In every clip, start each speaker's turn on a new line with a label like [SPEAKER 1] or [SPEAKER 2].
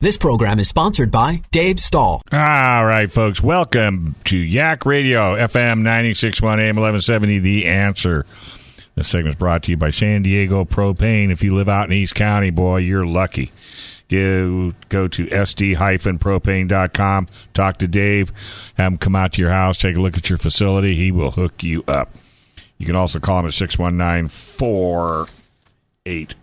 [SPEAKER 1] This program is sponsored by Dave Stahl.
[SPEAKER 2] All right, folks. Welcome to Yak Radio, FM 961 AM 1170, The Answer. This segment is brought to you by San Diego Propane. If you live out in East County, boy, you're lucky. Go, go to sd-propane.com, talk to Dave, have him come out to your house, take a look at your facility. He will hook you up. You can also call him at 619 480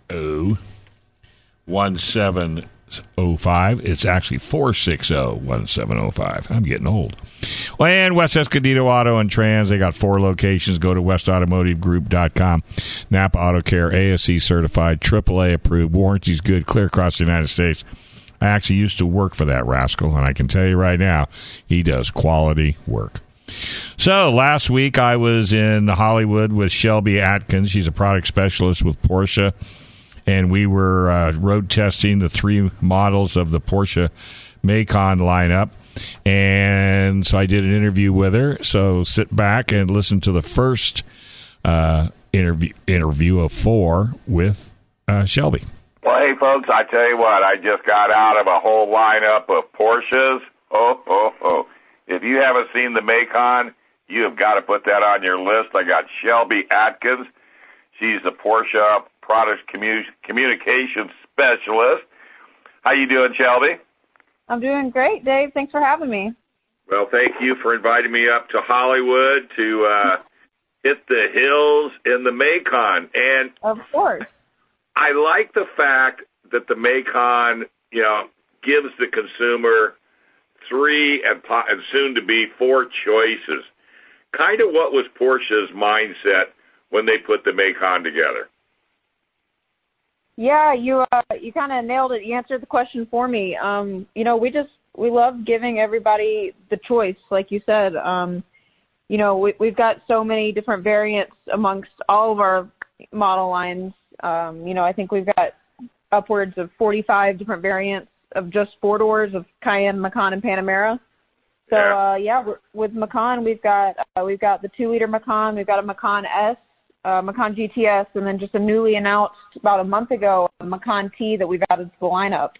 [SPEAKER 2] 1705. It's actually 460 1705. I'm getting old. And West Escondido Auto and Trans, they got four locations. Go to westautomotivegroup.com. Napa Auto Care, ASE certified, AAA approved, warranties good, clear across the United States. I actually used to work for that rascal, and I can tell you right now, he does quality work. So last week I was in Hollywood with Shelby Atkins. She's a product specialist with Porsche, and we were uh, road testing the three models of the Porsche Macan lineup. And so I did an interview with her. So sit back and listen to the first uh, interview interview of four with uh, Shelby.
[SPEAKER 3] Well, hey, folks, I tell you what, I just got out of a whole lineup of Porsches. Oh, oh, oh. If you haven't seen the Macan, you have got to put that on your list. I got Shelby Atkins. She's the Porsche product commu- communications specialist. How you doing, Shelby?
[SPEAKER 4] I'm doing great, Dave. Thanks for having me.
[SPEAKER 3] Well, thank you for inviting me up to Hollywood to uh, hit the hills in the Macan. And
[SPEAKER 4] of course,
[SPEAKER 3] I like the fact that the Macan, you know, gives the consumer three and, po- and soon to be four choices. Kind of what was Porsche's mindset when they put the Macan together.
[SPEAKER 4] Yeah, you uh, you kind of nailed it. You answered the question for me. Um, you know, we just we love giving everybody the choice, like you said. Um, you know, we, we've got so many different variants amongst all of our model lines. Um, you know, I think we've got upwards of 45 different variants of just four doors of Cayenne, Macan, and Panamera. So
[SPEAKER 3] Yeah.
[SPEAKER 4] uh, yeah, with Macan, we've got uh, we've got the two liter Macan, we've got a Macan S, uh, Macan GTS, and then just a newly announced about a month ago a Macan T that we've added to the lineup.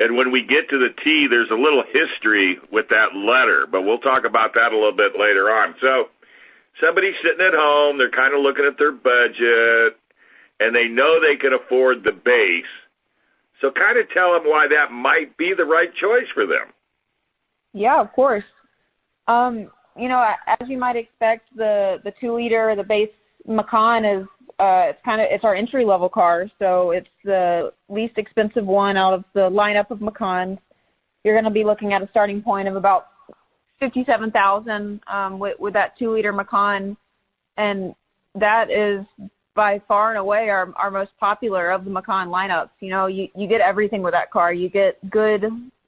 [SPEAKER 3] And when we get to the T, there's a little history with that letter, but we'll talk about that a little bit later on. So, somebody's sitting at home, they're kind of looking at their budget, and they know they can afford the base. So, kind of tell them why that might be the right choice for them.
[SPEAKER 4] Yeah, of course. Um, you know, as you might expect, the the two liter, the base Macan is uh, it's kind of it's our entry level car, so it's the least expensive one out of the lineup of Macans. You're going to be looking at a starting point of about fifty-seven thousand um, with with that two liter Macan, and that is by far and away our our most popular of the Macan lineups. You know, you you get everything with that car. You get good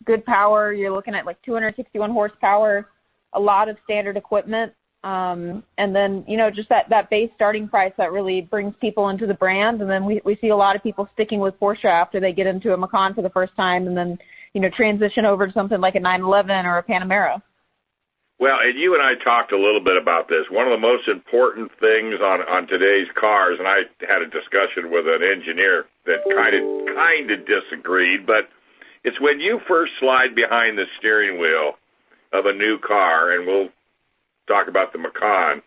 [SPEAKER 4] good power. You're looking at like 261 horsepower, a lot of standard equipment, um, and then you know just that that base starting price that really brings people into the brand. And then we we see a lot of people sticking with Porsche after they get into a Macan for the first time, and then you know transition over to something like a 911 or a Panamera.
[SPEAKER 3] Well, and you and I talked a little bit about this. One of the most important things on on today's cars, and I had a discussion with an engineer that kind of kind of disagreed, but it's when you first slide behind the steering wheel of a new car, and we'll talk about the Macan.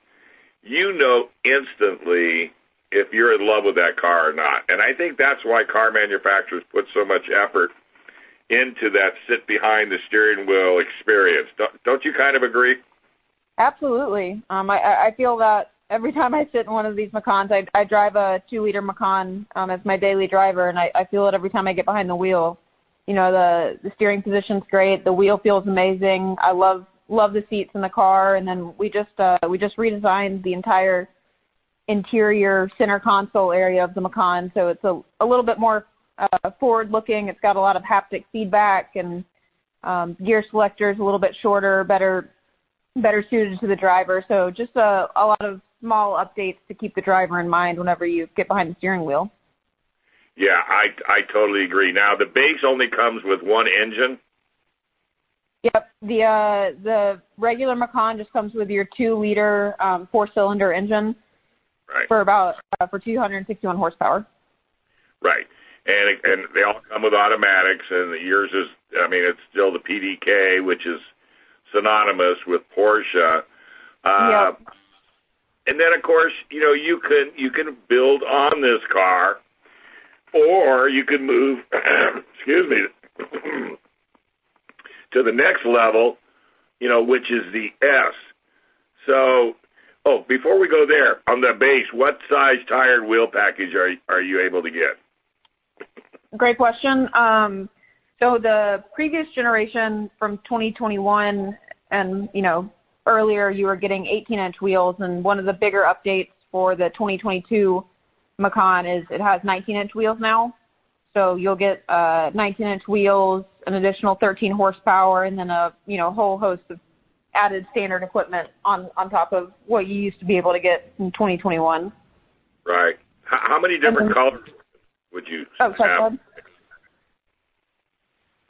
[SPEAKER 3] You know instantly if you're in love with that car or not, and I think that's why car manufacturers put so much effort into that sit behind the steering wheel experience. Don't, don't you kind of agree?
[SPEAKER 4] Absolutely. Um, I, I feel that every time I sit in one of these Macans, I, I drive a two liter Macan um, as my daily driver, and I, I feel it every time I get behind the wheel. You know, the the steering position's great. The wheel feels amazing. I love love the seats in the car, and then we just uh, we just redesigned the entire interior center console area of the Macan, so it's a a little bit more uh, forward looking. It's got a lot of haptic feedback and um, gear selector is a little bit shorter, better better suited to the driver. So just a, a lot of small updates to keep the driver in mind whenever you get behind the steering wheel.
[SPEAKER 3] Yeah, I I totally agree. Now the base only comes with one engine.
[SPEAKER 4] Yep, the uh, the regular Macan just comes with your two liter um, four cylinder engine
[SPEAKER 3] Right.
[SPEAKER 4] for about uh, for 261 horsepower.
[SPEAKER 3] Right. And and they all come with automatics, and the yours is. I mean, it's still the PDK, which is synonymous with Porsche. Uh,
[SPEAKER 4] Yep.
[SPEAKER 3] And then, of course, you know you can you can build on this car, or you could move. excuse me. to the next level, you know, which is the S. So, oh, before we go there, on the base, what size tire and wheel package are are you able to get?
[SPEAKER 4] Great question. Um, so the previous generation from 2021 and, you know, earlier you were getting 18 inch wheels and one of the bigger updates for the 2022 Macan is it has 19 inch wheels now. So you'll get uh, 19 inch wheels, an additional 13 horsepower, and then a you know whole host of added standard equipment on on top of what you used to be able to get in 2021.
[SPEAKER 3] Right. How, how many different
[SPEAKER 4] Mhm.
[SPEAKER 3] colors would you
[SPEAKER 4] Oh,
[SPEAKER 3] have?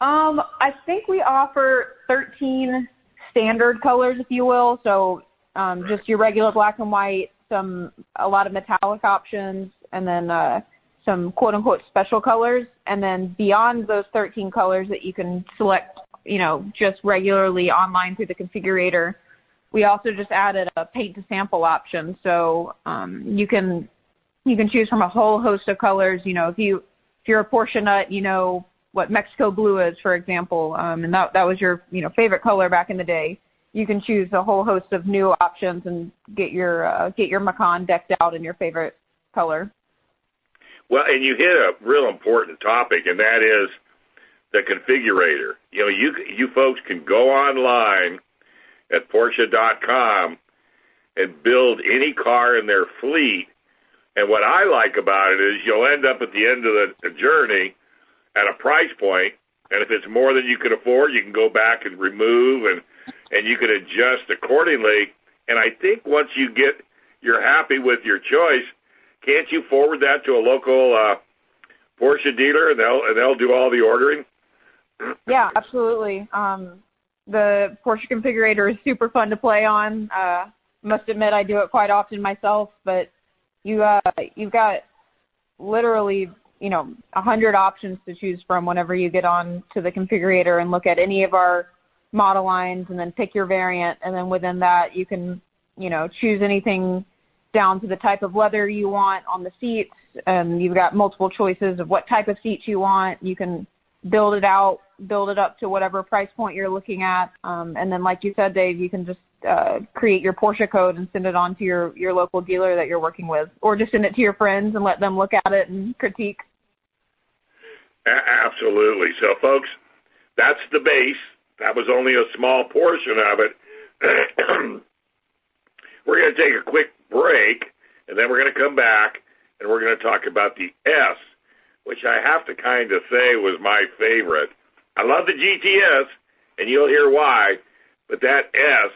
[SPEAKER 4] Um, I think we offer 13 standard colors, if you will. So um, just your regular black and white, some a lot of metallic options, and then uh, some quote unquote special colors. And then beyond those 13 colors that you can select, you know, just regularly online through the configurator, we also just added a paint to sample option. So um, you can you can choose from a whole host of colors. You know, if you if you're a Porsche nut, you know what Mexico blue is, for example, um, and that that was your you know favorite color back in the day. You can choose a whole host of new options and get your uh, get your Macan decked out in your favorite color.
[SPEAKER 3] Well, and you hit a real important topic, and that is the configurator. You know, you you folks can go online at Porsche.com and build any car in their fleet. And what I like about it is you'll end up at the end of the, the journey at a price point, and if it's more than you can afford, you can go back and remove, and and you can adjust accordingly. And I think once you get you're happy with your choice, can't you forward that to a local uh, Porsche dealer, and they'll and they'll do all the ordering?
[SPEAKER 4] Yeah, absolutely. Um, the Porsche configurator is super fun to play on. Uh, must admit, I do it quite often myself. But you uh, you've got literally you know a hundred options to choose from whenever you get on to the configurator and look at any of our model lines, and then pick your variant, and then within that you can you know choose anything down to the type of leather you want on the seats, and you've got multiple choices of what type of seats you want. You can build it out, build it up to whatever price point you're looking at, um, and then like you said, Dave, you can just uh, create your Porsche code and send it on to your your local dealer that you're working with, or just send it to your friends and let them look at it and critique.
[SPEAKER 3] Absolutely. So, folks, that's the base. That was only a small portion of it. we're going to take a quick break, and then we're going to come back, and we're going to talk about the S, which I have to kind of say was my favorite. I love the GTS, and you'll hear why, but that S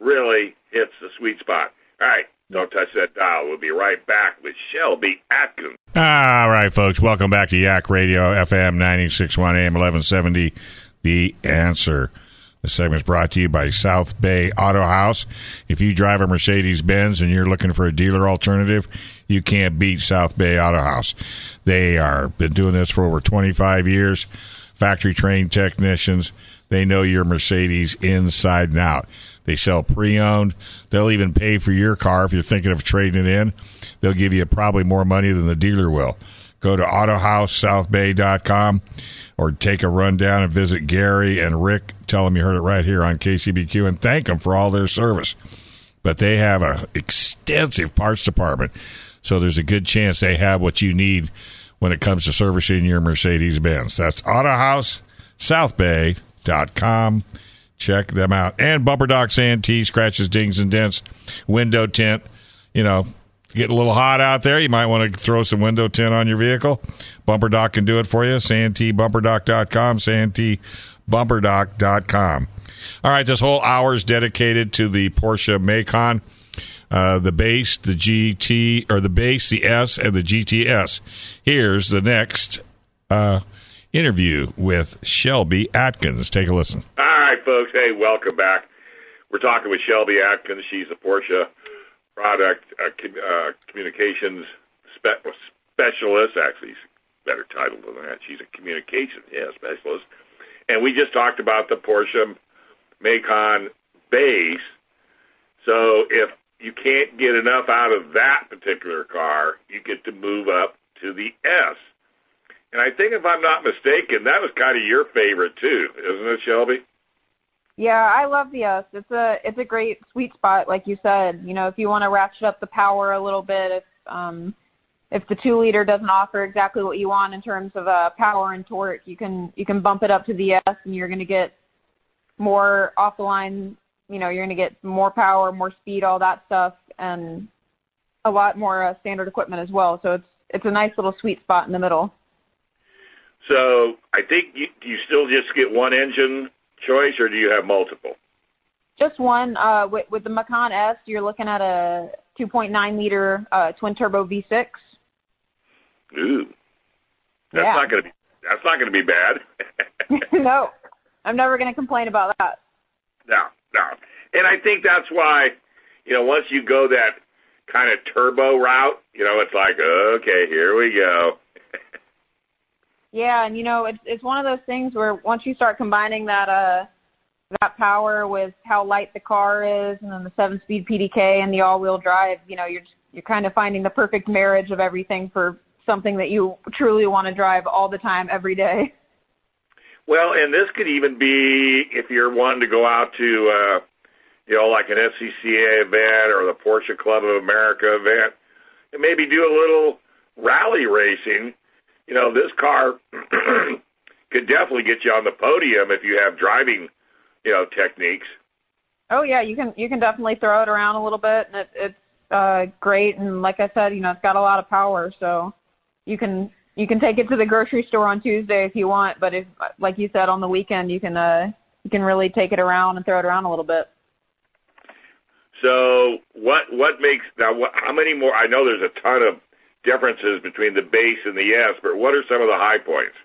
[SPEAKER 3] really hits the sweet spot. All right, don't touch that dial. We'll be right back with Shelby Atkins.
[SPEAKER 2] All right, folks. Welcome back to Yak Radio, FM 961 AM 1170. The answer. The segment is brought to you by South Bay Auto House. If you drive a Mercedes Benz and you're looking for a dealer alternative, you can't beat South Bay Auto House. They are been doing this for over 25 years. Factory trained technicians. They know your Mercedes inside and out. They sell pre-owned. They'll even pay for your car if you're thinking of trading it in. They'll give you probably more money than the dealer will. Go to AutohouseSouthBay.com or take a run down and visit Gary and Rick. Tell them you heard it right here on KCBQ and thank them for all their service. But they have an extensive parts department, so there's a good chance they have what you need when it comes to servicing your Mercedes Benz. That's AutohouseSouthBay.com. Check them out. And Bumper Docks, Santee, scratches, dings, and dents, window tint, you know, getting a little hot out there, you might want to throw some window tint on your vehicle. Bumper Doc can do it for you. SanteeBumperDoc.com, SanteeBumperDoc.com. All right, this whole hour is dedicated to the Porsche Macan, uh, the base, the GT, or the base, the S, and the GTS. Here's the next uh, interview with Shelby Atkins. Take a listen.
[SPEAKER 3] All right, folks. Hey, welcome back. We're talking with Shelby Atkins. She's a Porsche product uh, uh, communications spe- specialist. Actually, better title than that. She's a communications yeah specialist. And we just talked about the Porsche Macan base. So if you can't get enough out of that particular car, you get to move up to the S. And I think if I'm not mistaken, that was kind of your favorite too, isn't it, Shelby?
[SPEAKER 4] Yeah, I love the S. It's a it's a great sweet spot, like you said. You know, if you want to ratchet up the power a little bit, if um if the two liter doesn't offer exactly what you want in terms of uh, power and torque, you can you can bump it up to the S, and you're going to get more off the line. You know, you're going to get more power, more speed, all that stuff, and a lot more uh, standard equipment as well. So it's it's a nice little sweet spot in the middle.
[SPEAKER 3] So I think you, you still just get one engine choice, or do you have multiple?
[SPEAKER 4] Just one. Uh, with, with the Macan S, you're looking at a 2.9 liter uh, twin turbo V6.
[SPEAKER 3] Ooh, that's
[SPEAKER 4] Yeah.
[SPEAKER 3] not going to be that's not going to be bad.
[SPEAKER 4] no, I'm never going to complain about that.
[SPEAKER 3] no, no, and I think that's why you know once you go that kind of turbo route, you know it's like okay, here we go.
[SPEAKER 4] Yeah, and you know, it's it's one of those things where once you start combining that uh that power with how light the car is and then the seven speed PDK and the all wheel drive, you know, you're you're kind of finding the perfect marriage of everything for something that you truly want to drive all the time every day.
[SPEAKER 3] Well, and this could even be if you're wanting to go out to, uh, you know, like an SCCA event or the Porsche Club of America event, and maybe do a little rally racing. You know, this car could definitely get you on the podium if you have driving, you know, techniques.
[SPEAKER 4] Oh yeah, you can you can definitely throw it around a little bit and it, it's uh great and like I said, you know, it's got a lot of power, so you can you can take it to the grocery store on Tuesday if you want, but if like you said on the weekend you can uh you can really take it around and throw it around a little bit.
[SPEAKER 3] So what what makes now? What, how many more? I know there's a ton of differences between the base and the S, but what are some of the high points?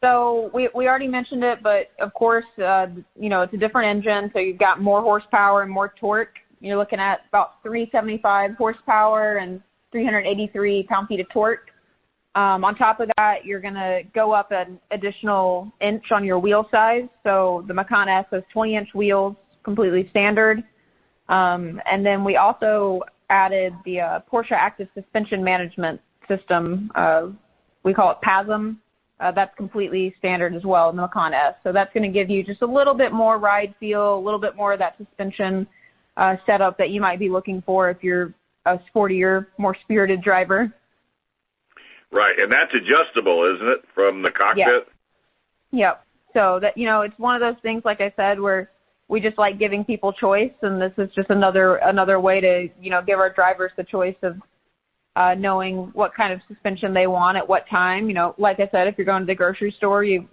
[SPEAKER 4] So we we already mentioned it, but of course, uh, you know, it's a different engine, so you've got more horsepower and more torque. You're looking at about 375 horsepower and 383 pound-feet of torque. Um, on top of that, you're going to go up an additional inch on your wheel size. So the Macan S has 20-inch wheels, completely standard. Um, and then we also added the uh, Porsche Active Suspension Management System. Uh, we call it PASM. Uh, that's completely standard as well in the Macan S. So that's going to give you just a little bit more ride feel, a little bit more of that suspension uh, setup that you might be looking for if you're a sportier, more spirited driver.
[SPEAKER 3] Right, and that's adjustable, isn't it, from the cockpit?
[SPEAKER 4] Yep. So that you know, it's one of those things, like I said, where we just like giving people choice, and this is just another another way to you know give our drivers the choice of uh, knowing what kind of suspension they want at what time. You know, like I said, if you're going to the grocery store, you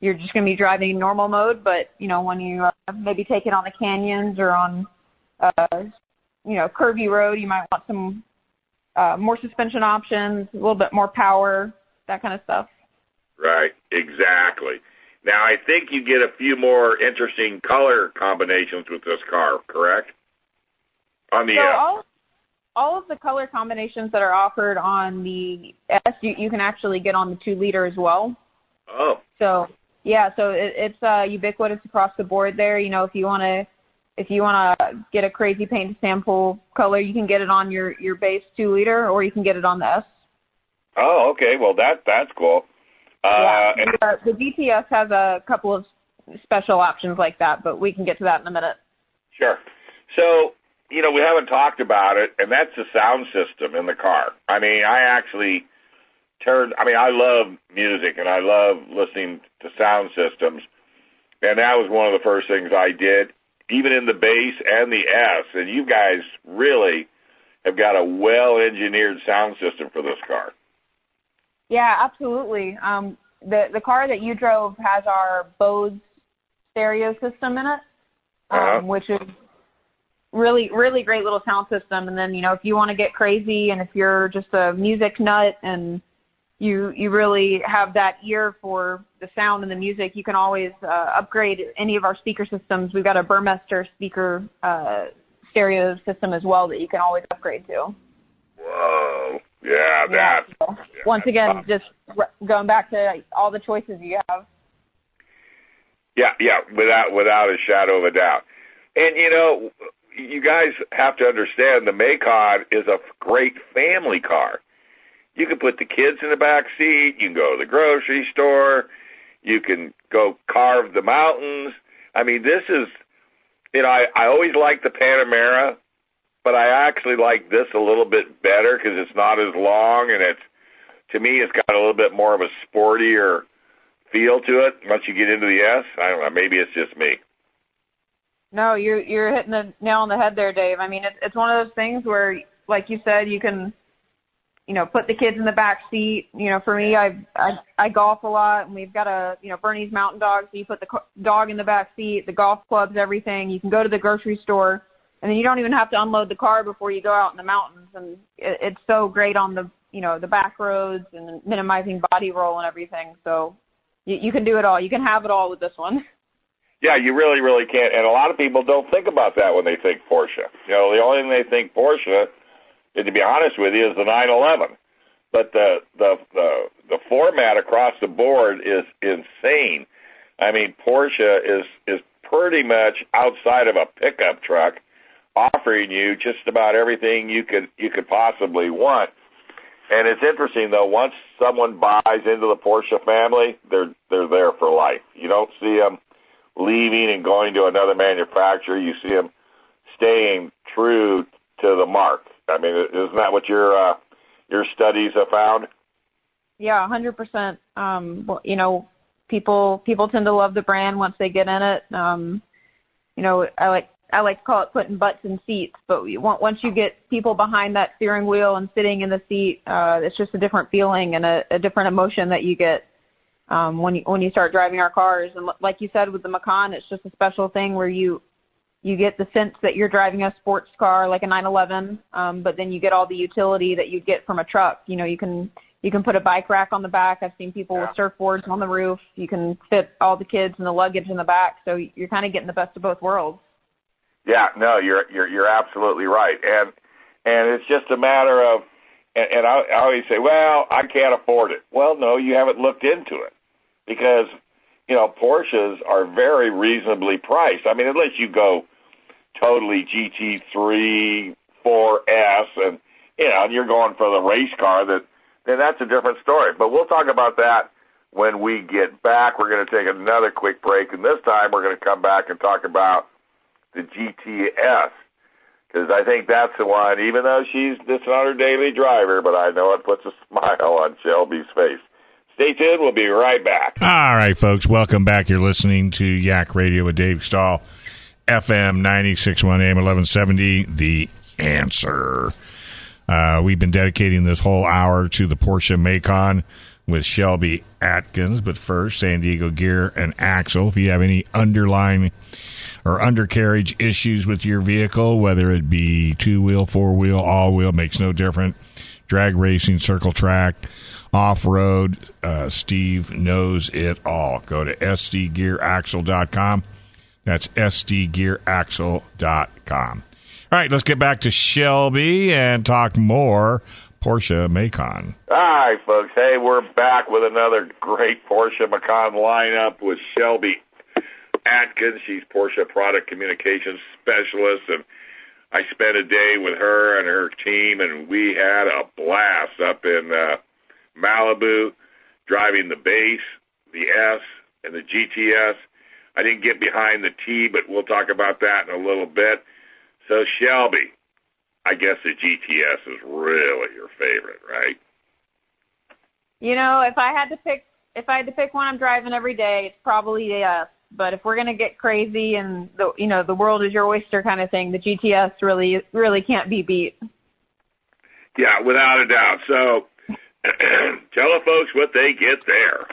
[SPEAKER 4] you're just going to be driving in normal mode, but you know when you uh, maybe take it on the canyons or on uh, you know curvy road, you might want some uh, more suspension options, a little bit more power, that kind of stuff.
[SPEAKER 3] Right, exactly. Now I think you get a few more interesting color combinations with this car, correct? On the
[SPEAKER 4] So
[SPEAKER 3] S.
[SPEAKER 4] all all of the color combinations that are offered on the S, you, you can actually get on the two liter as well.
[SPEAKER 3] Oh,
[SPEAKER 4] So yeah, so it, it's uh, ubiquitous across the board there. You know, if you want to if you want to get a crazy paint sample color, you can get it on your your base two liter, or you can get it on the S.
[SPEAKER 3] oh, okay. Well, that that's cool. Uh,
[SPEAKER 4] yeah,
[SPEAKER 3] and
[SPEAKER 4] the, the GTS has a couple of special options like that, but we can get to that in a minute.
[SPEAKER 3] Sure. So, you know, we haven't talked about it, and that's the sound system in the car. I mean, I actually turned, I mean, I love music and I love listening to sound systems, and that was one of the first things I did, even in the base and the S. And you guys really have got a well-engineered sound system for this car.
[SPEAKER 4] Yeah, absolutely. Um, the the car that you drove has our Bose stereo system in it, um,
[SPEAKER 3] Uh-huh.
[SPEAKER 4] which is really really great little sound system. And then you know if you want to get crazy and if you're just a music nut and you you really have that ear for the sound and the music, you can always uh, upgrade any of our speaker systems. We've got a Burmester speaker uh, stereo system as well that you can always upgrade to.
[SPEAKER 3] Whoa. Yeah, that.
[SPEAKER 4] So, once again, just r- going back to all the choices you have.
[SPEAKER 3] Yeah, yeah, without without a shadow of a doubt. And you know, you guys have to understand the Macan is a great family car. You can put the kids in the back seat. You can go to the grocery store. You can go carve the mountains. I mean, this is, you know, I, I always like the Panamera, but I actually like this a little bit better because it's not as long and it's, to me, it's got a little bit more of a sportier feel to it once you get into the S. I don't know. Maybe it's just me.
[SPEAKER 4] No, you're you're hitting the nail on the head there, Dave. I mean, it's it's one of those things where, like you said, you can, you know, put the kids in the back seat. You know, for me, I I, I golf a lot, and we've got a you know Bernese Mountain Dog, so you put the dog in the back seat, the golf clubs, everything. You can go to the grocery store, and then you don't even have to unload the car before you go out in the mountains, and it, it's so great on the you know the back roads and minimizing body roll and everything. So you, you can do it all. You can have it all with this one.
[SPEAKER 3] Yeah, you really, really can't. And a lot of people don't think about that when they think Porsche. You know, the only thing they think Porsche, and to be honest with you, is the 911. But the the the the format across the board is insane. I mean, Porsche is is pretty much outside of a pickup truck, offering you just about everything you could you could possibly want. And it's interesting though. Once someone buys into the Porsche family, they're they're there for life. You don't see them leaving and going to another manufacturer. You see them staying true to the mark. I mean, isn't that what your uh, your studies have found?
[SPEAKER 4] Yeah, hundred percent. Um, well, you know, people people tend to love the brand once they get in it. Um, you know, I like I like to call it putting butts in seats. But once you get people behind that steering wheel and sitting in the seat, uh, it's just a different feeling and a, a different emotion that you get um, when you when you start driving our cars. And like you said with the Macan, it's just a special thing where you you get the sense that you're driving a sports car like a 911, um, but then you get all the utility that you get from a truck. You know, you can you can put a bike rack on the back. I've seen people with surfboards on the roof. You can fit all the kids and the luggage in the back. So you're kind of getting the best of both worlds.
[SPEAKER 3] Yeah, no, you're you're you're absolutely right, and and it's just a matter of, and, and I, I always say, well, I can't afford it. Well, no, you haven't looked into it, because you know Porsches are very reasonably priced. I mean, unless you go totally GT3, 4S, and you know, and you're going for the race car, that then that's a different story. But we'll talk about that when we get back. We're going to take another quick break, and this time we're going to come back and talk about the GTS because I think that's the one. Even though she's just not her daily driver, but I know it puts a smile on Shelby's face. Stay tuned. We'll be right back.
[SPEAKER 2] All right, folks, welcome back. You're listening to Yak Radio with Dave Stahl, FM 961 AM 1170. The answer. Uh, we've been dedicating this whole hour to the Porsche Macan with Shelby Atkins. But first, San Diego Gear and Axle. If you have any underlying or undercarriage issues with your vehicle, whether it be two wheel, four wheel, all wheel, makes no difference. Drag racing, circle track, off road, uh, Steve knows it all. Go to sdgearaxle.com. That's sdgearaxle.com. All right, let's get back to Shelby and talk more Porsche
[SPEAKER 3] Macan. Right, folks. Hey, we're back with another great Porsche Macan lineup with Shelby Atkins. She's Porsche Product Communications Specialist, and I spent a day with her and her team, and we had a blast up in uh, Malibu, driving the base, the S, and the GTS. I didn't get behind the T, but we'll talk about that in a little bit. So, Shelby, I guess the GTS is really your favorite, right?
[SPEAKER 4] You know, if I had to pick, if I had to pick one I'm driving every day, it's probably the S. But if we're gonna get crazy and the you know the world is your oyster kind of thing, the GTS really really can't be beat.
[SPEAKER 3] Yeah, without a doubt. So tell the folks what they get there.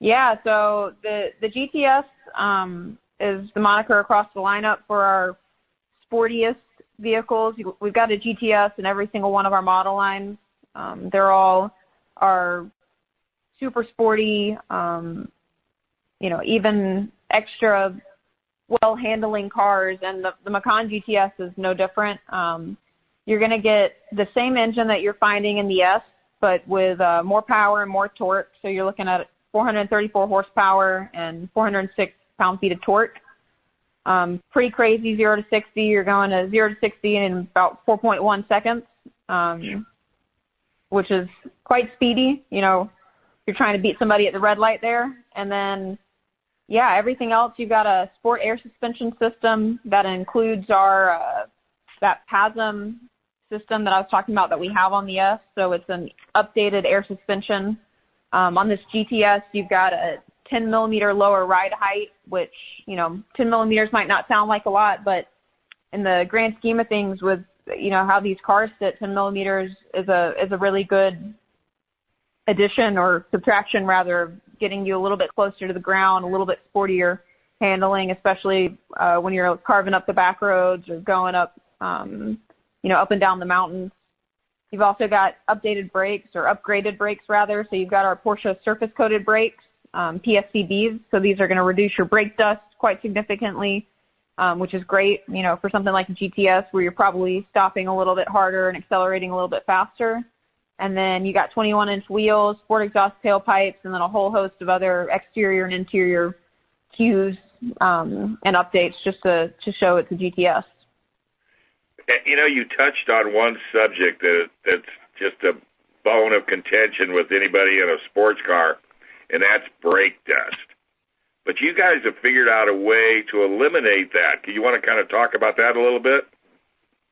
[SPEAKER 4] Yeah, so the the GTS um, is the moniker across the lineup for our sportiest vehicles. We've got a GTS in every single one of our model lines. Um, they're all our super sporty, um, you know, even extra well handling cars, and the, the Macan GTS is no different. Um, you're going to get the same engine that you're finding in the S, but with uh, more power and more torque. So you're looking at 434 horsepower and 406 pound feet of torque. Um, pretty crazy, zero to 60. You're going to zero to 60 in about 4.1 seconds, um, which is quite speedy. You know, you're trying to beat somebody at the red light there. And then, yeah, everything else, you've got a sport air suspension system that includes our, uh, that PASM system that I was talking about that we have on the S. So it's an updated air suspension. Um, on this GTS, you've got a 10 millimeter lower ride height, which, you know, 10 millimeters might not sound like a lot, but in the grand scheme of things with, you know, how these cars sit, 10 millimeters is a, is a really good addition or subtraction rather, getting you a little bit closer to the ground, a little bit sportier handling, especially uh, when you're carving up the back roads or going up, um, you know, up and down the mountains. You've also got updated brakes or upgraded brakes rather. So you've got our Porsche surface coated brakes, um, PSCBs. So these are going to reduce your brake dust quite significantly, um, which is great, you know, for something like GTS where you're probably stopping a little bit harder and accelerating a little bit faster. And then you got 21 inch wheels, sport exhaust tailpipes, and then a whole host of other exterior and interior cues um, and updates just to, to show it's a GTS.
[SPEAKER 3] You know, you touched on one subject that that's just a bone of contention with anybody in a sports car, and that's brake dust. But you guys have figured out a way to eliminate that. Do you want to kind of talk about that a little bit?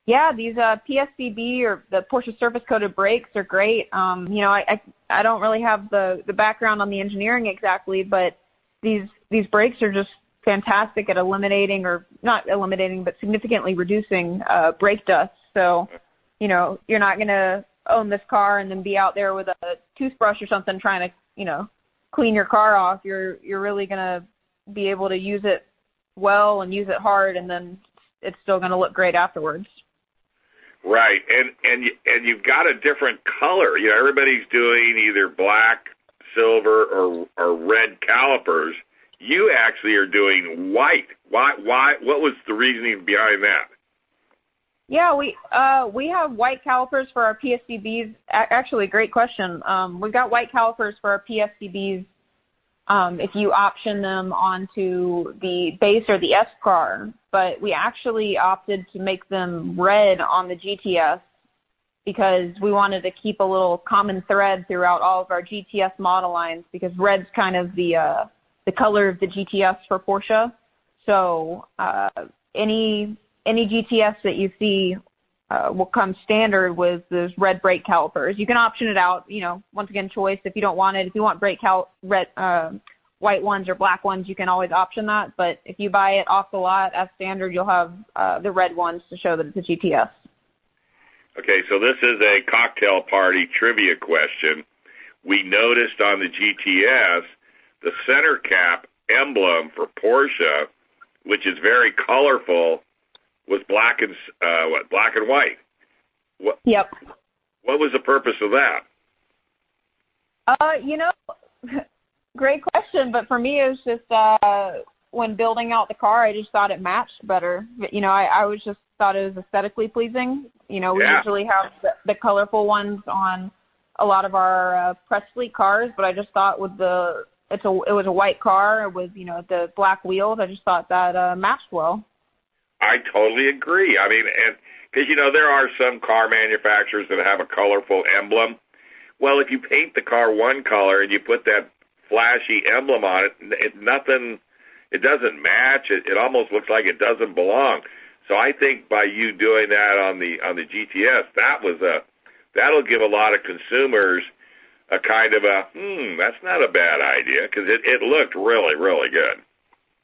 [SPEAKER 4] Yeah, these uh, PSCB or the Porsche surface coated brakes are great. Um, you know, I, I I don't really have the the background on the engineering exactly, but these these brakes are just fantastic at eliminating or not eliminating, but significantly reducing uh, brake dust. So, you know, you're not to own this car and then be out there with a toothbrush or something trying to, you know, clean your car off. You're you're really to be able to use it well and use it hard, and then it's still to look great afterwards.
[SPEAKER 3] Right, and and and you've got a different color. You know, everybody's doing either black, silver, or or red calipers you actually are doing white. Why? Why? What was the reasoning behind that?
[SPEAKER 4] Yeah, we uh, we have white calipers for our PSCBs. Actually, great question. Um, we've got white calipers for our PSCBs. Um, if you option them onto the base or the S car, but we actually opted to make them red on the GTS because we wanted to keep a little common thread throughout all of our GTS model lines because red's kind of the uh, the color of the GTS for Porsche. So uh, any any GTS that you see uh, will come standard with those red brake calipers. You can option it out. You know, once again, choice. If you don't want it, if you want brake cal red uh, white ones or black ones, you can always option that. But if you buy it off the lot as standard, you'll have uh, the red ones to show that it's a GTS.
[SPEAKER 3] Okay, so this is a cocktail party trivia question. We noticed on the GTS the center cap emblem for Porsche, which is very colorful, was black and uh, what black and white. What,
[SPEAKER 4] yep.
[SPEAKER 3] What was the purpose of that?
[SPEAKER 4] Uh, you know, great question. But for me, it was just uh, when building out the car, I just thought it matched better. You know, I, I was just thought it was aesthetically pleasing. You know, we
[SPEAKER 3] yeah.
[SPEAKER 4] usually have the, the colorful ones on a lot of our uh, press fleet cars, but I just thought with the it's a it was a white car with you know the black wheels. I just thought that uh, matched well.
[SPEAKER 3] I totally agree. I mean, and because you know there are some car manufacturers that have a colorful emblem. Well, if you paint the car one color and you put that flashy emblem on it, it nothing. It doesn't match. It, it almost looks like it doesn't belong. So I think by you doing that on the on the GTS, that was a that'll give a lot of consumers a kind of a hmm, that's not a bad idea because it it looked really really good.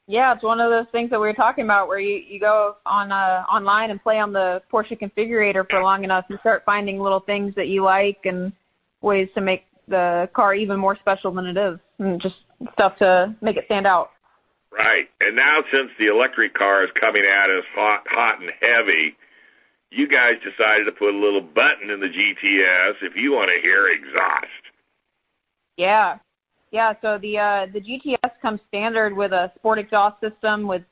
[SPEAKER 4] Yeah, it's one of those things that we were talking about where you you go on uh online and play on the Porsche configurator for long enough, you start finding little things that you like and ways to make the car even more special than it is, and just stuff to make it stand out.
[SPEAKER 3] Right. And now since the electric car is coming at us hot hot and heavy, you guys decided to put a little button in the GTS if you want to hear exhaust.
[SPEAKER 4] Yeah, yeah, so the uh, the GTS comes standard with a sport exhaust system with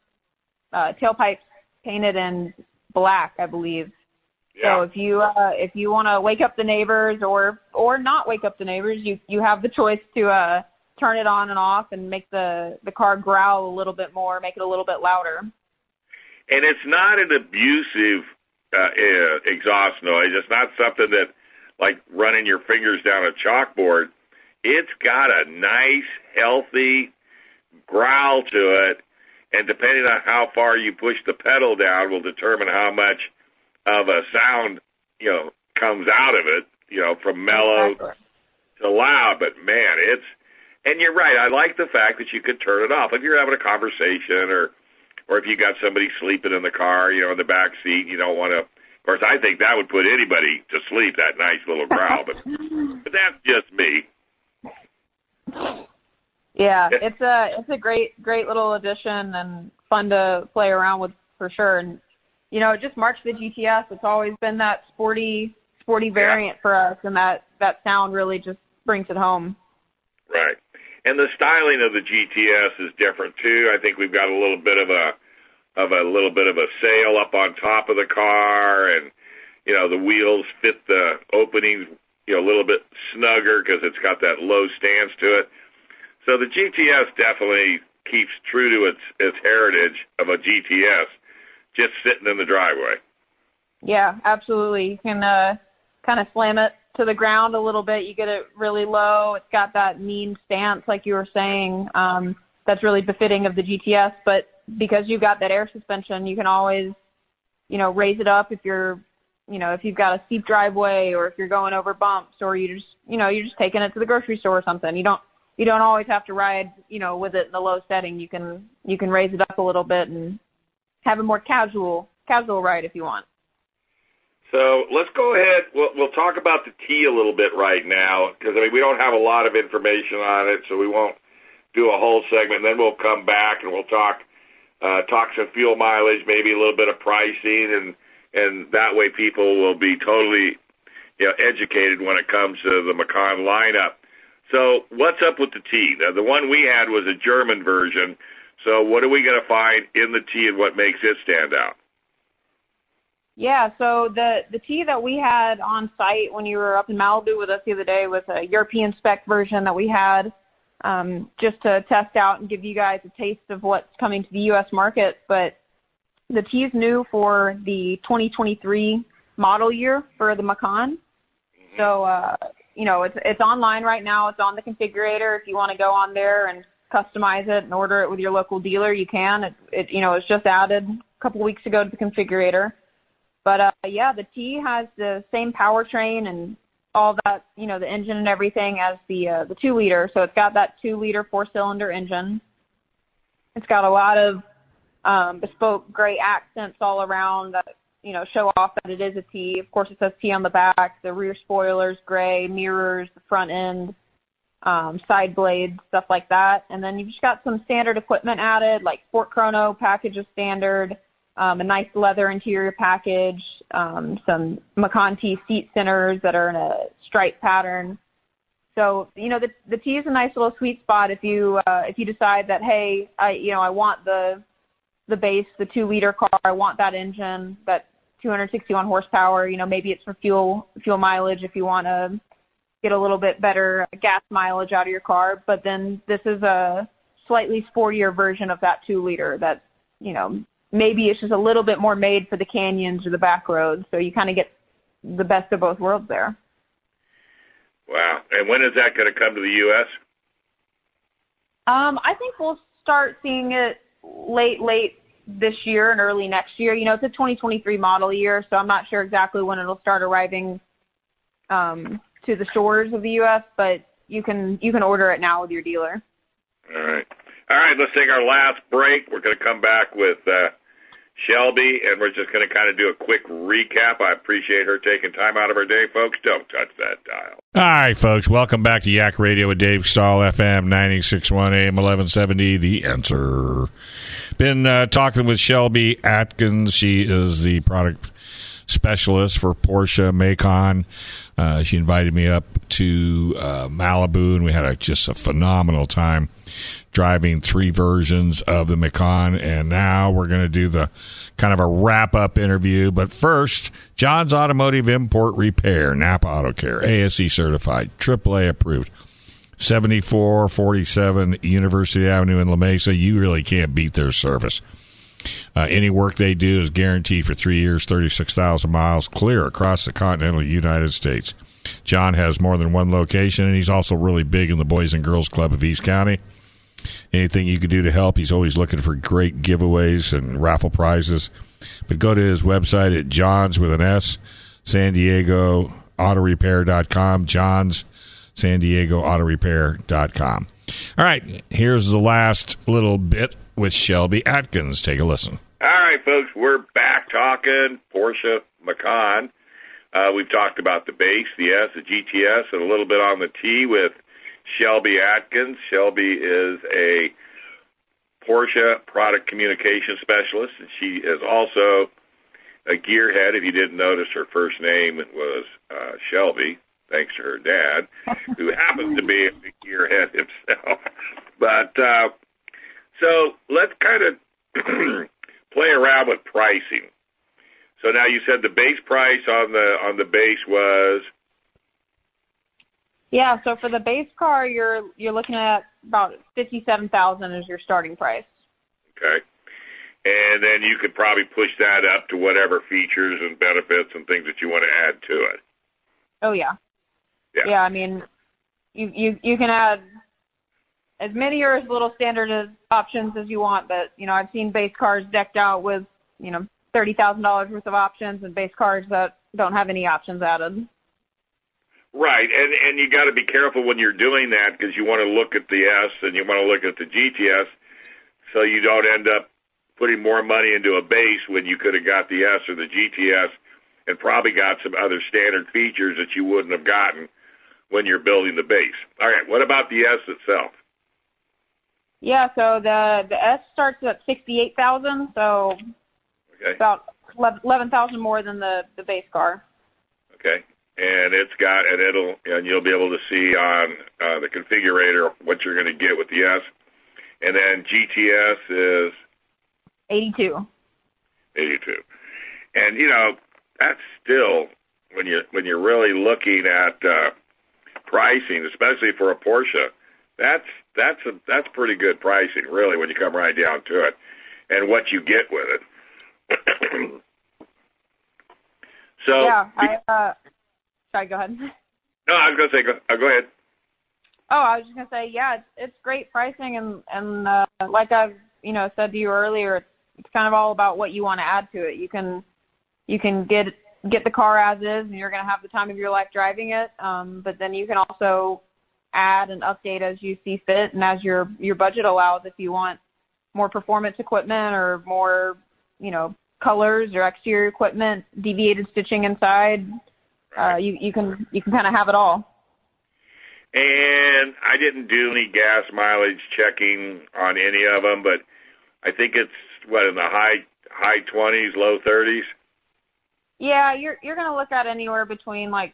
[SPEAKER 4] uh, tailpipes painted in black, I believe.
[SPEAKER 3] Yeah.
[SPEAKER 4] So if you uh, if you want to wake up the neighbors or or not wake up the neighbors, you you have the choice to uh, turn it on and off and make the the car growl a little bit more, make it a little bit louder.
[SPEAKER 3] And it's not an abusive uh, uh, exhaust noise. It's not something that like running your fingers down a chalkboard it's got a nice, healthy growl to it, and depending on how far you push the pedal down, will determine how much of a sound you know comes out of it. You know, from mellow to loud. But man, it's and you're right. I like the fact that you could turn it off if you're having a conversation or or if you got somebody sleeping in the car, you know, in the back seat. You don't want to. Of course, I think that would put anybody to sleep. That nice little growl, but but that's just me.
[SPEAKER 4] Yeah, it's a it's a great great little addition and fun to play around with for sure. And you know, it just March the GTS. It's always been that sporty sporty variant yeah. for us, and that that sound really just brings it home.
[SPEAKER 3] Right, and the styling of the GTS is different too. I think we've got a little bit of a of a little bit of a sail up on top of the car, and you know the wheels fit the openings you know a little bit snugger because it's got that low stance to it so the GTS definitely keeps true to its its heritage of a GTS, just sitting in the driveway.
[SPEAKER 4] Yeah, absolutely. You can uh, kind of slam it to the ground a little bit. You get it really low. It's got that mean stance, like you were saying. Um, that's really befitting of the GTS. But because you've got that air suspension, you can always, you know, raise it up if you're, you know, if you've got a steep driveway or if you're going over bumps or you just, you know, you're just taking it to the grocery store or something. You don't you don't always have to ride, you know, with it in the low setting. You can you can raise it up a little bit and have a more casual casual ride if you want.
[SPEAKER 3] So let's go ahead. We'll, we'll talk about the T a little bit right now because I mean we don't have a lot of information on it, so we won't do a whole segment. And then we'll come back and we'll talk uh, talk some fuel mileage, maybe a little bit of pricing, and and that way people will be totally you know educated when it comes to the Macan lineup. So what's up with the T? Now, the one we had was a German version. So what are we going to find in the T and what makes it stand out?
[SPEAKER 4] Yeah, so the the T that we had on site when you were up in Malibu with us the other day was a European spec version that we had um, just to test out and give you guys a taste of what's coming to the U.S. market. But the T is new for the 2023 model year for the Macan. Mm-hmm. So uh, you know, it's it's online right now. It's on the configurator. If you want to go on there and customize it and order it with your local dealer, you can. It, it you know, it's just added a couple weeks ago to the configurator. But uh, yeah, the T has the same powertrain and all that, you know, the engine and everything as the uh, the two liter. So it's got that two liter four cylinder engine. It's got a lot of um, bespoke gray accents all around that you know, show off that it is a T. Of course, it says T on the back. The rear spoilers, gray mirrors, the front end, um, side blades, stuff like that. And then you've just got some standard equipment added, like Sport Chrono package is standard, um, a nice leather interior package, um, some Macan T seat centers that are in a stripe pattern. So you know the the T is a nice little sweet spot if you uh, if you decide that hey I you know I want the the base the two liter car I want that engine that 261 horsepower. You know, maybe it's for fuel fuel mileage if you want to get a little bit better gas mileage out of your car. But then this is a slightly sportier version of that two liter that you know maybe it's just a little bit more made for the canyons or the back roads. So you kind of get the best of both worlds there.
[SPEAKER 3] Wow! And when is that going to come to the U.S.?
[SPEAKER 4] Um, I think we'll start seeing it late, late this year and early next year. You know, it's a 2023 model year, so I'm not sure exactly when it'll start arriving um, to the stores of the U.S., but you can you can order it now with your dealer.
[SPEAKER 3] All right. All right, let's take our last break. We're going to come back with uh, Shelby, and we're just going to kind of do a quick recap. I appreciate her taking time out of her day, folks. Don't touch that dial.
[SPEAKER 2] All right, folks. Welcome back to Yak Radio with Dave Stahl, FM 961 AM 1170. The answer. Been uh, talking with Shelby Atkins. She is the product specialist for Porsche Macan. Uh, she invited me up to uh, Malibu, and we had a, just a phenomenal time driving three versions of the Macan. And now we're going to do the kind of a wrap up interview. But first, John's Automotive Import Repair, Napa Auto Care, ASE certified, AAA approved. 7447 University Avenue in La Mesa. You really can't beat their service. Uh, any work they do is guaranteed for three years, 36,000 miles clear across the continental United States. John has more than one location, and he's also really big in the Boys and Girls Club of East County. Anything you can do to help, he's always looking for great giveaways and raffle prizes. But go to his website at John's with an S, San Diego Autorepair.com, John's San Diego Autorepair.com. All right, here's the last little bit with Shelby Atkins. Take a listen.
[SPEAKER 3] All right, folks, we're back talking Porsche Macan. Uh, we've talked about the base, the S, the GTS, and a little bit on the T with Shelby Atkins. Shelby is a Porsche product communication specialist, and she is also a gearhead. If you didn't notice, her first name was uh, Shelby, thanks to her dad, who happens to be a gearhead himself. But uh, so let's kind of play around with pricing. So now you said the base price on the on the base was
[SPEAKER 4] Yeah, so for the base car, you're you're looking at about fifty-seven thousand as your starting price.
[SPEAKER 3] okay, and then you could probably push that up to whatever features and benefits and things that you want to add to it.
[SPEAKER 4] Oh yeah,
[SPEAKER 3] Yeah.
[SPEAKER 4] yeah. I mean, you you you can add as many or as little standard as options as you want, but you know I've seen base cars decked out with you know thirty thousand dollars worth of options, and base cars that don't have any options added.
[SPEAKER 3] Right, and and you got to be careful when you're doing that because you want to look at the S and you want to look at the GTS, so you don't end up putting more money into a base when you could have got the S or the GTS and probably got some other standard features that you wouldn't have gotten when you're building the base. All right, what about the S itself?
[SPEAKER 4] Yeah, so the the S starts at sixty-eight thousand, so
[SPEAKER 3] Okay,
[SPEAKER 4] about eleven thousand more than the the base car.
[SPEAKER 3] okay, and it's got and it'll and you'll be able to see on uh, the configurator what you're going to get with the S, and then GTS is
[SPEAKER 4] Eighty-two.
[SPEAKER 3] 82. And you know, that's still when you when you're really looking at uh pricing, especially for a Porsche, that's that's a that's pretty good pricing really when you come right down to it and what you get with it. so
[SPEAKER 4] yeah, I uh sorry, go ahead.
[SPEAKER 3] no, I was to say go, uh, go ahead.
[SPEAKER 4] Oh, I was just gonna say, yeah, it's, it's great pricing, and and uh, like I've you know said to you earlier, it's, it's kind of all about what you want to add to it. You can you can get get the car as is, and you're gonna have the time of your life driving it. Um, but then you can also add and update as you see fit, and as your your budget allows. If you want more performance equipment or more, you know, colors or exterior equipment, deviated stitching inside, uh, you you can you can kind of have it all.
[SPEAKER 3] And I didn't do any gas mileage checking on any of them, but I think it's what in the high high 20s, low 30s.
[SPEAKER 4] Yeah, you're you're gonna look at anywhere between like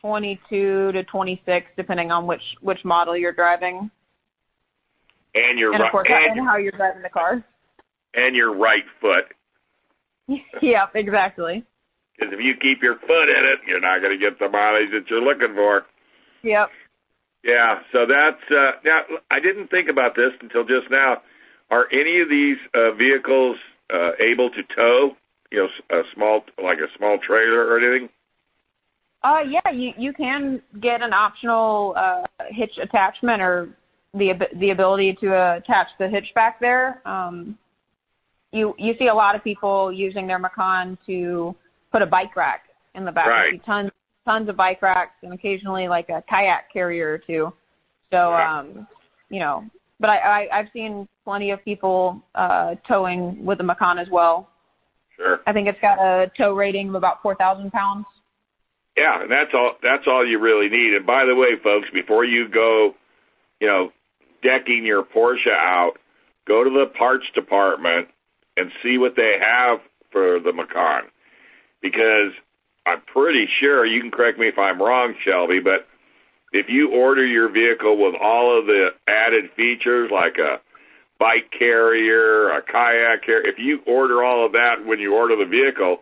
[SPEAKER 4] 22 to 26, depending on which which model you're driving,
[SPEAKER 3] And your
[SPEAKER 4] and of course,
[SPEAKER 3] and,
[SPEAKER 4] and how you're driving the car.
[SPEAKER 3] and your right foot.
[SPEAKER 4] yeah, exactly.
[SPEAKER 3] Because if you keep your foot in it, you're not going to get the mileage that you're looking for.
[SPEAKER 4] Yep.
[SPEAKER 3] Yeah, so that's uh, now. I didn't think about this until just now. Are any of these uh, vehicles uh, able to tow? You know, a small like a small trailer or anything?
[SPEAKER 4] Uh, yeah, you you can get an optional uh, hitch attachment or the the ability to uh, attach the hitch back there. Um, you you see a lot of people using their Macan to put a bike rack in the back.
[SPEAKER 3] Right.
[SPEAKER 4] Tons tons of bike racks and occasionally like a kayak carrier or two. So
[SPEAKER 3] Right.
[SPEAKER 4] um, you know but I, I I've seen plenty of people uh, towing with the Macan as well.
[SPEAKER 3] Sure.
[SPEAKER 4] I think it's got a tow rating of about four thousand pounds.
[SPEAKER 3] Yeah, and that's all. That's all you really need. And by the way, folks, before you go, you know, decking your Porsche out, go to the parts department and see what they have for the Macan, because I'm pretty sure you can correct me if I'm wrong, Shelby, but if you order your vehicle with all of the added features like a bike carrier, a kayak carrier, if you order all of that when you order the vehicle,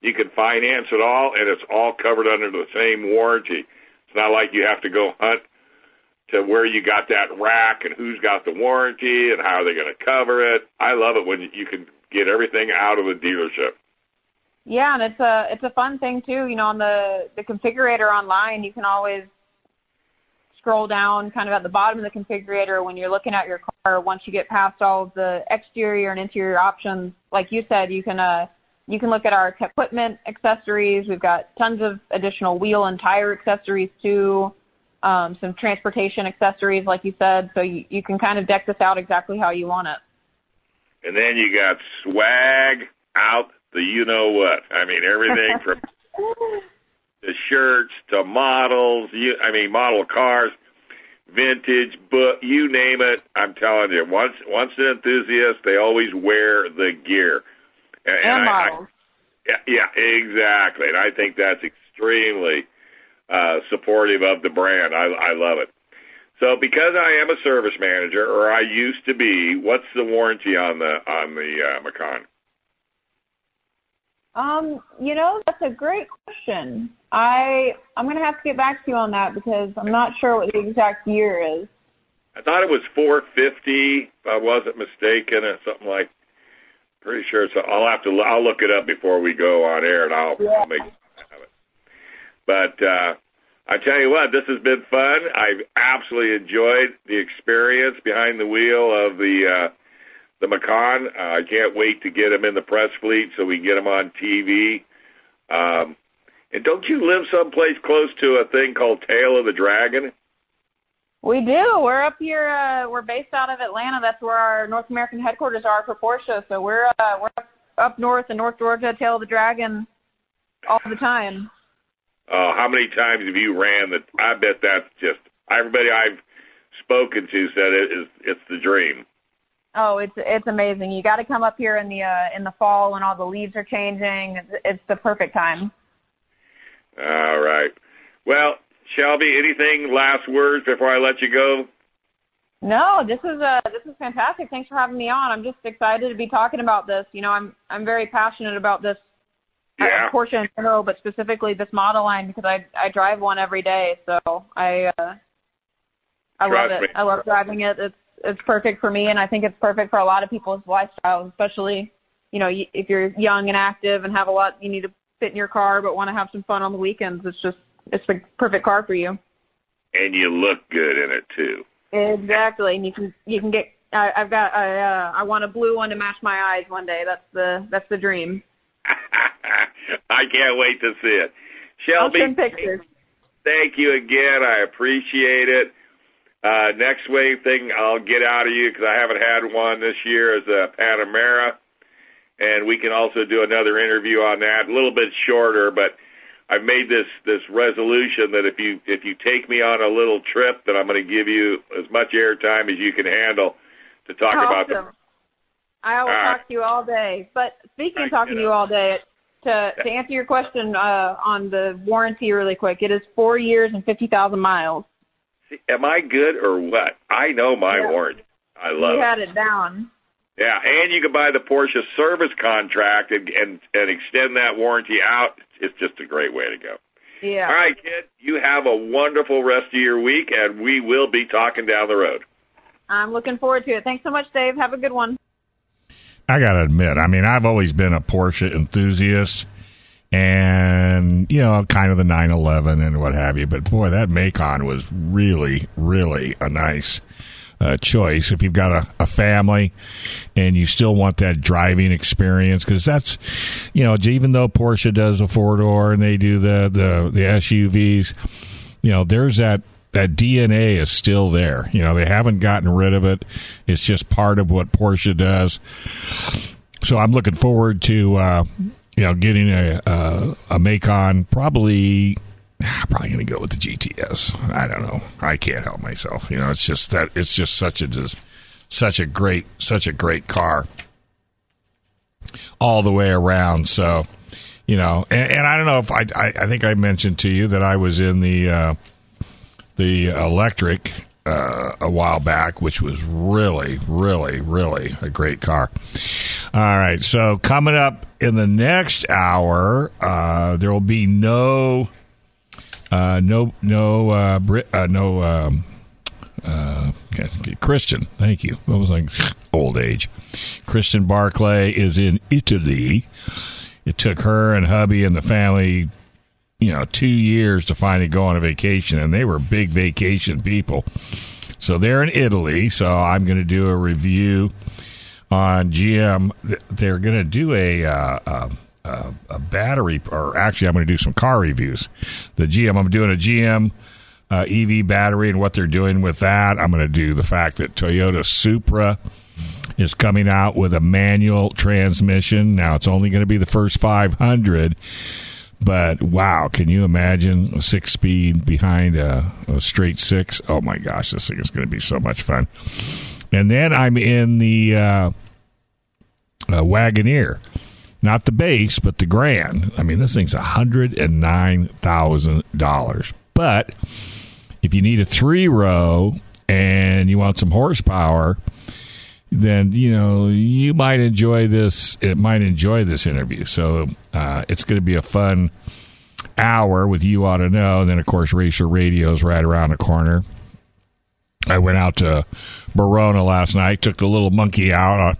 [SPEAKER 3] you can finance it all and it's all covered under the same warranty. It's not like you have to go hunt to where you got that rack and who's got the warranty and how are they going to cover it. I love it when you can get everything out of the dealership.
[SPEAKER 4] Yeah, and it's a it's a fun thing too. You know, on the the configurator online, you can always scroll down kind of at the bottom of the configurator when you're looking at your car. Once you get past all of the exterior and interior options, like you said, you can uh you can look at our equipment accessories. We've got tons of additional wheel and tire accessories too. Um, some transportation accessories, like you said, so you, you can kind of deck this out exactly how you want it.
[SPEAKER 3] And then you got swag out the you know what. I mean everything from the shirts to models. You, I mean model cars, vintage, book, you name it. I'm telling you, once once an enthusiast, they always wear the gear.
[SPEAKER 4] And, and
[SPEAKER 3] I,
[SPEAKER 4] models.
[SPEAKER 3] I, yeah, yeah, exactly. And I think that's extremely uh, supportive of the brand. I, I love it. So because I am a service manager, or I used to be, what's the warranty on the on the uh, Macan?
[SPEAKER 4] Um, you know, that's a great question. I I'm gonna have to get back to you on that because I'm not sure what the exact year is.
[SPEAKER 3] I thought it was 450. If I wasn't mistaken, or something like. Pretty sure. So I'll have to. I'll look it up before we go on air, and I'll,
[SPEAKER 4] yeah.
[SPEAKER 3] I'll make have it. But uh, I tell you what, this has been fun. I've absolutely enjoyed the experience behind the wheel of the. Uh, the Macan. Uh, I can't wait to get him in the press fleet so we can get him on TV. Um, and don't you live someplace close to a thing called Tail of the Dragon?
[SPEAKER 4] We do. We're up here. Uh, we're based out of Atlanta. That's where our North American headquarters are for Porsche. So we're uh, we're up, up north in North Georgia, Tail of the Dragon, all the time.
[SPEAKER 3] Uh, how many times have you ran that? I bet that's just everybody I've spoken to said it is it's the dream.
[SPEAKER 4] Oh, it's it's amazing. You got to come up here in the uh, in the fall when all the leaves are changing. It's, it's the perfect time.
[SPEAKER 3] All right. Well, Shelby, anything last words before I let you go?
[SPEAKER 4] No, this is uh this is fantastic. Thanks for having me on. I'm just excited to be talking about this. You know, I'm I'm very passionate about this
[SPEAKER 3] yeah.
[SPEAKER 4] uh, Porsche in general, but specifically this model line because I I drive one every day. So I uh I
[SPEAKER 3] Trust
[SPEAKER 4] love it.
[SPEAKER 3] me.
[SPEAKER 4] I love driving it. It's it's perfect for me, and I think it's perfect for a lot of people's lifestyles, especially you know if you're young and active and have a lot you need to fit in your car, but want to have some fun on the weekends. It's just it's the perfect car for you.
[SPEAKER 3] And you look good in it too.
[SPEAKER 4] Exactly, and you can you can get. I, I've got. I uh, I want a blue one to match my eyes one day. That's the that's the dream.
[SPEAKER 3] I can't wait to see it.
[SPEAKER 4] I'll
[SPEAKER 3] Shelby,
[SPEAKER 4] send pictures.
[SPEAKER 3] thank you again. I appreciate it. Uh, next wave thing I'll get out of you because I haven't had one this year is a Panamera, and we can also do another interview on that, a little bit shorter, but I've made this this resolution that if you if you take me on a little trip, that I'm going to give you as much airtime as you can handle to talk about the
[SPEAKER 4] Awesome. I will
[SPEAKER 3] right.
[SPEAKER 4] talk to you all day. But speaking of talking
[SPEAKER 3] you.
[SPEAKER 4] to you all day, to to answer your question uh, on the warranty really quick, it is four years and fifty thousand miles.
[SPEAKER 3] Am I good or what? I know my
[SPEAKER 4] Yeah.
[SPEAKER 3] warranty. I love
[SPEAKER 4] you
[SPEAKER 3] it.
[SPEAKER 4] had it down.
[SPEAKER 3] Yeah, and you can buy the Porsche service contract and, and and extend that warranty out. It's just a great way to go.
[SPEAKER 4] Yeah.
[SPEAKER 3] All right, kid. You have a wonderful rest of your week, and we will be talking down the road.
[SPEAKER 4] I'm looking forward to it. Thanks so much, Dave. Have a good one.
[SPEAKER 2] I got to admit, I mean, I've always been a Porsche enthusiast and, you know, kind of the 911 and what have you. But boy, that Macan was really, really a nice uh, choice if you've got a, a family and you still want that driving experience. Because that's, you know, even though Porsche does a four door and they do the, the, the SUVs, you know, there's that that DNA is still there. You know, they haven't gotten rid of it. It's just part of what Porsche does. So I'm looking forward to uh, you know getting a a, a Macan probably. Probably going to go with the GTS. I don't know. I can't help myself. You know, it's just that it's just such a just such a great such a great car all the way around. So, you know, and, and I don't know if I, I, I think I mentioned to you that I was in the uh, the electric uh, a while back, which was really, really, really a great car. All right, so coming up in the next hour, uh, there will be no, uh, no, no, uh, Brit, uh, no. Um, uh, Christian, thank you. What was like old age? Christian Barclay is in Italy. It took her and hubby and the family, you know, two years to finally go on a vacation, and they were big vacation people. So they're in Italy. So I'm going to do a review on GM. They're going to do a. Uh, uh, a battery, or actually, I'm going to do some car reviews. The GM, I'm doing a GM uh, EV battery and what they're doing with that. I'm going to do the fact that Toyota Supra is coming out with a manual transmission. Now it's only going to be the first 500, but wow, can you imagine a six speed behind a, a straight six? Oh my gosh, this thing is going to be so much fun. And then I'm in the uh, uh, Wagoneer not the base, but the grand. I mean, this thing's hundred and nine thousand dollars. But if you need a three row and you want some horsepower, then you know you might enjoy this. It might enjoy this interview. So uh, it's going to be a fun hour with you ought to know. And then of course Racer Radio is right around the corner. I went out to Barona last night, took the little monkey out uh,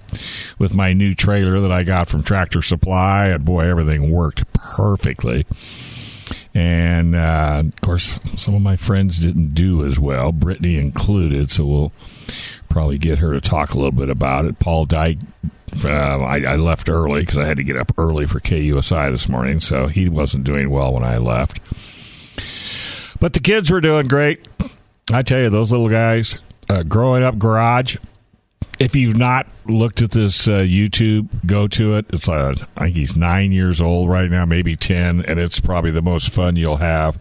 [SPEAKER 2] with my new trailer that I got from Tractor Supply, and boy, everything worked perfectly. And uh, of course, some of my friends didn't do as well, Brittany included. So we'll probably get her to talk a little bit about it. Paul Dyke, uh, I, I, left early because I had to get up early for KUSI this morning, so he wasn't doing well when I left. But the kids were doing great. I tell you, those little guys, uh, growing up garage, if you've not looked at this uh, YouTube, go to it. It's uh, I think he's nine years old right now, maybe ten, and it's probably the most fun you'll have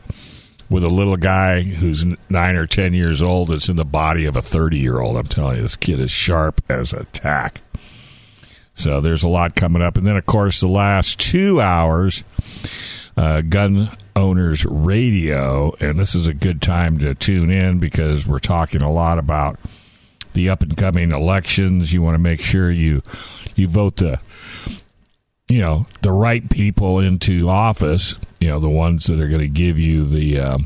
[SPEAKER 2] with a little guy who's nine or ten years old. It's in the body of a thirty-year-old. I'm telling you, this kid is sharp as a tack. So there's a lot coming up, and then of course the last two hours, uh, gun owners radio, and this is a good time to tune in because we're talking a lot about the up and coming elections. You want to make sure you you vote the you know the right people into office. You know the ones that are going to give you the uh,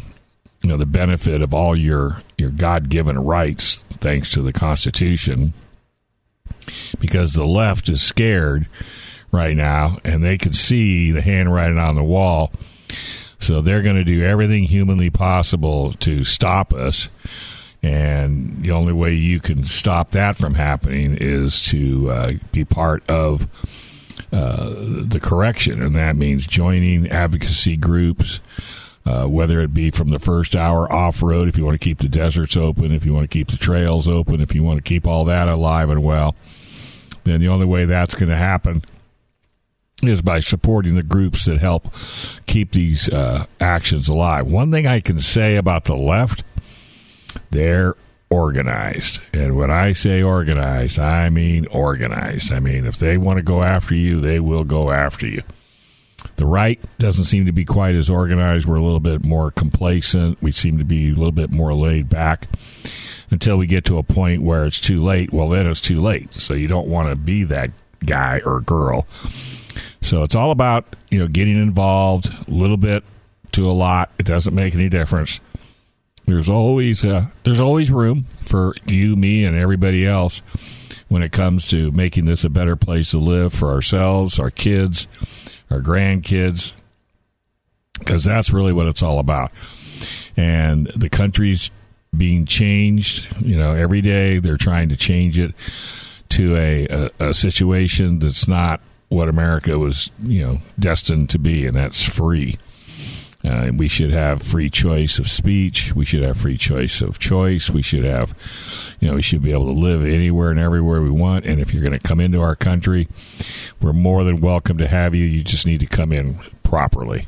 [SPEAKER 2] you know the benefit of all your your God given rights thanks to the Constitution. Because the left is scared right now, and they can see the handwriting on the wall. So they're going to do everything humanly possible to stop us. And the only way you can stop that from happening is to uh, be part of uh, the correction. And that means joining advocacy groups, uh, whether it be from the first hour off road, if you want to keep the deserts open, if you want to keep the trails open, if you want to keep all that alive and well, then the only way that's going to happen is by supporting the groups that help keep these uh, actions alive. One thing I can say about the left they're organized. And when I say organized, I mean organized. I mean, if they want to go after you, they will go after you. The right doesn't seem to be quite as organized. We're a little bit more complacent. We seem to be a little bit more laid back until we get to a point where it's too late. Well, then it's too late. So you don't want to be that guy or girl. So it's all about, you know, getting involved a little bit to a lot. It doesn't make any difference. There's always uh, there's always room for you, me, and everybody else when it comes to making this a better place to live for ourselves, our kids, our grandkids, because that's really what it's all about. And the country's being changed. You know, every day they're trying to change it to a, a, a situation that's not what America was, you know, destined to be, and that's free. Uh, we should have free choice of speech. We should have free choice of choice. We should have, you know, we should be able to live anywhere and everywhere we want. And if you're going to come into our country, we're more than welcome to have you. You just need to come in properly.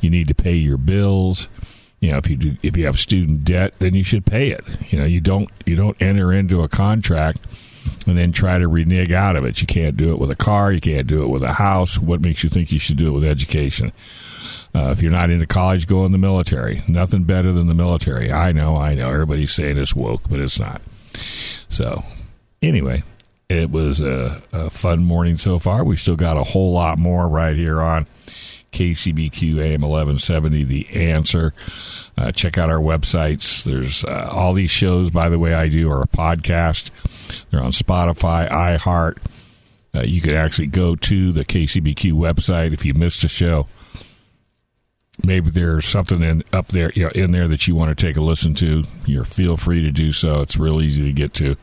[SPEAKER 2] You need to pay your bills. You know, if you do, if you have student debt, then you should pay it. You know, you don't you don't enter into a contract and then try to renege out of it. You can't do it with a car. You can't do it with a house. What makes you think you should do it with education? Uh, if you're not into college, go in the military. Nothing better than the military. I know, I know. Everybody's saying it's woke, but it's not. So, anyway, it was a, a fun morning so far. We've still got a whole lot more right here on KCBQ AM 1170, The Answer. Uh, check out our websites. There's uh, all these shows, by the way, I do are a podcast. They're on Spotify, iHeart. Uh, you can actually go to the KCBQ website if you missed a show maybe there's something in up there you know, in there that you want to take a listen to, you're feel free to do so. It's real easy to get to.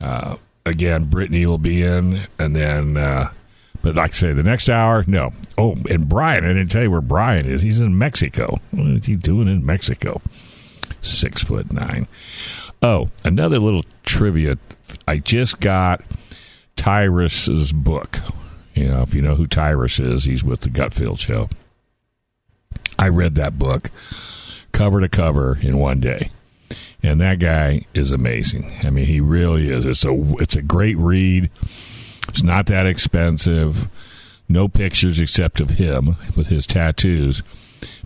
[SPEAKER 2] Uh, again, Brittany will be in, and then, uh, but like I say, the next hour, no. Oh, and Brian, I didn't tell you where Brian is. He's in Mexico. What is he doing in Mexico? Six foot nine. Oh, another little trivia. I just got Tyrus's book. You know, if you know who Tyrus is, he's with the Gutfeld Show. I read that book cover to cover in one day. And that guy is amazing. I mean, he really is. It's a it's a great read. It's not that expensive. No pictures except of him with his tattoos,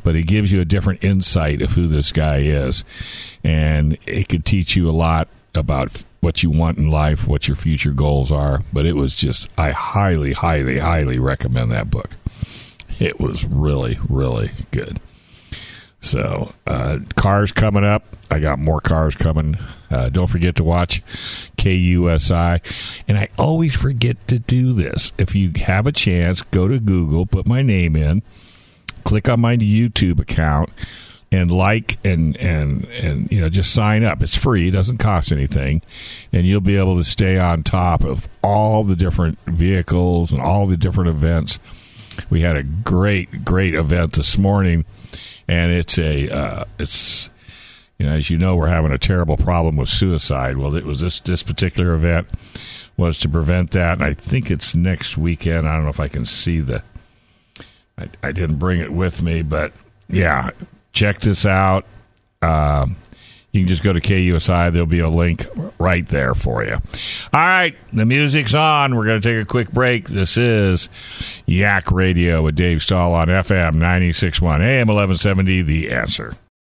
[SPEAKER 2] but he gives you a different insight of who this guy is, and it could teach you a lot about what you want in life, what your future goals are. But it was just I highly, highly, highly recommend that book. It was really, really good. So, uh, cars coming up. I got more cars coming. Uh, don't forget to watch KUSI. And I always forget to do this. If you have a chance, go to Google, put my name in, click on my YouTube account, and like and and and you know just sign up. It's free; it doesn't cost anything, and you'll be able to stay on top of all the different vehicles and all the different events we had a great, great event this morning, and it's a uh, it's you know as you know we're having a terrible problem with suicide. Well, it was this this particular event was to prevent that, and I think it's next weekend. I don't know if I can see the. I, I didn't bring it with me, but yeah, check this out. Um, you can just go to KUSI. There'll be a link right there for you. All right, the music's on. We're going to take a quick break. This is Yak Radio with Dave Stall on FM 96.1 AM 1170. The answer.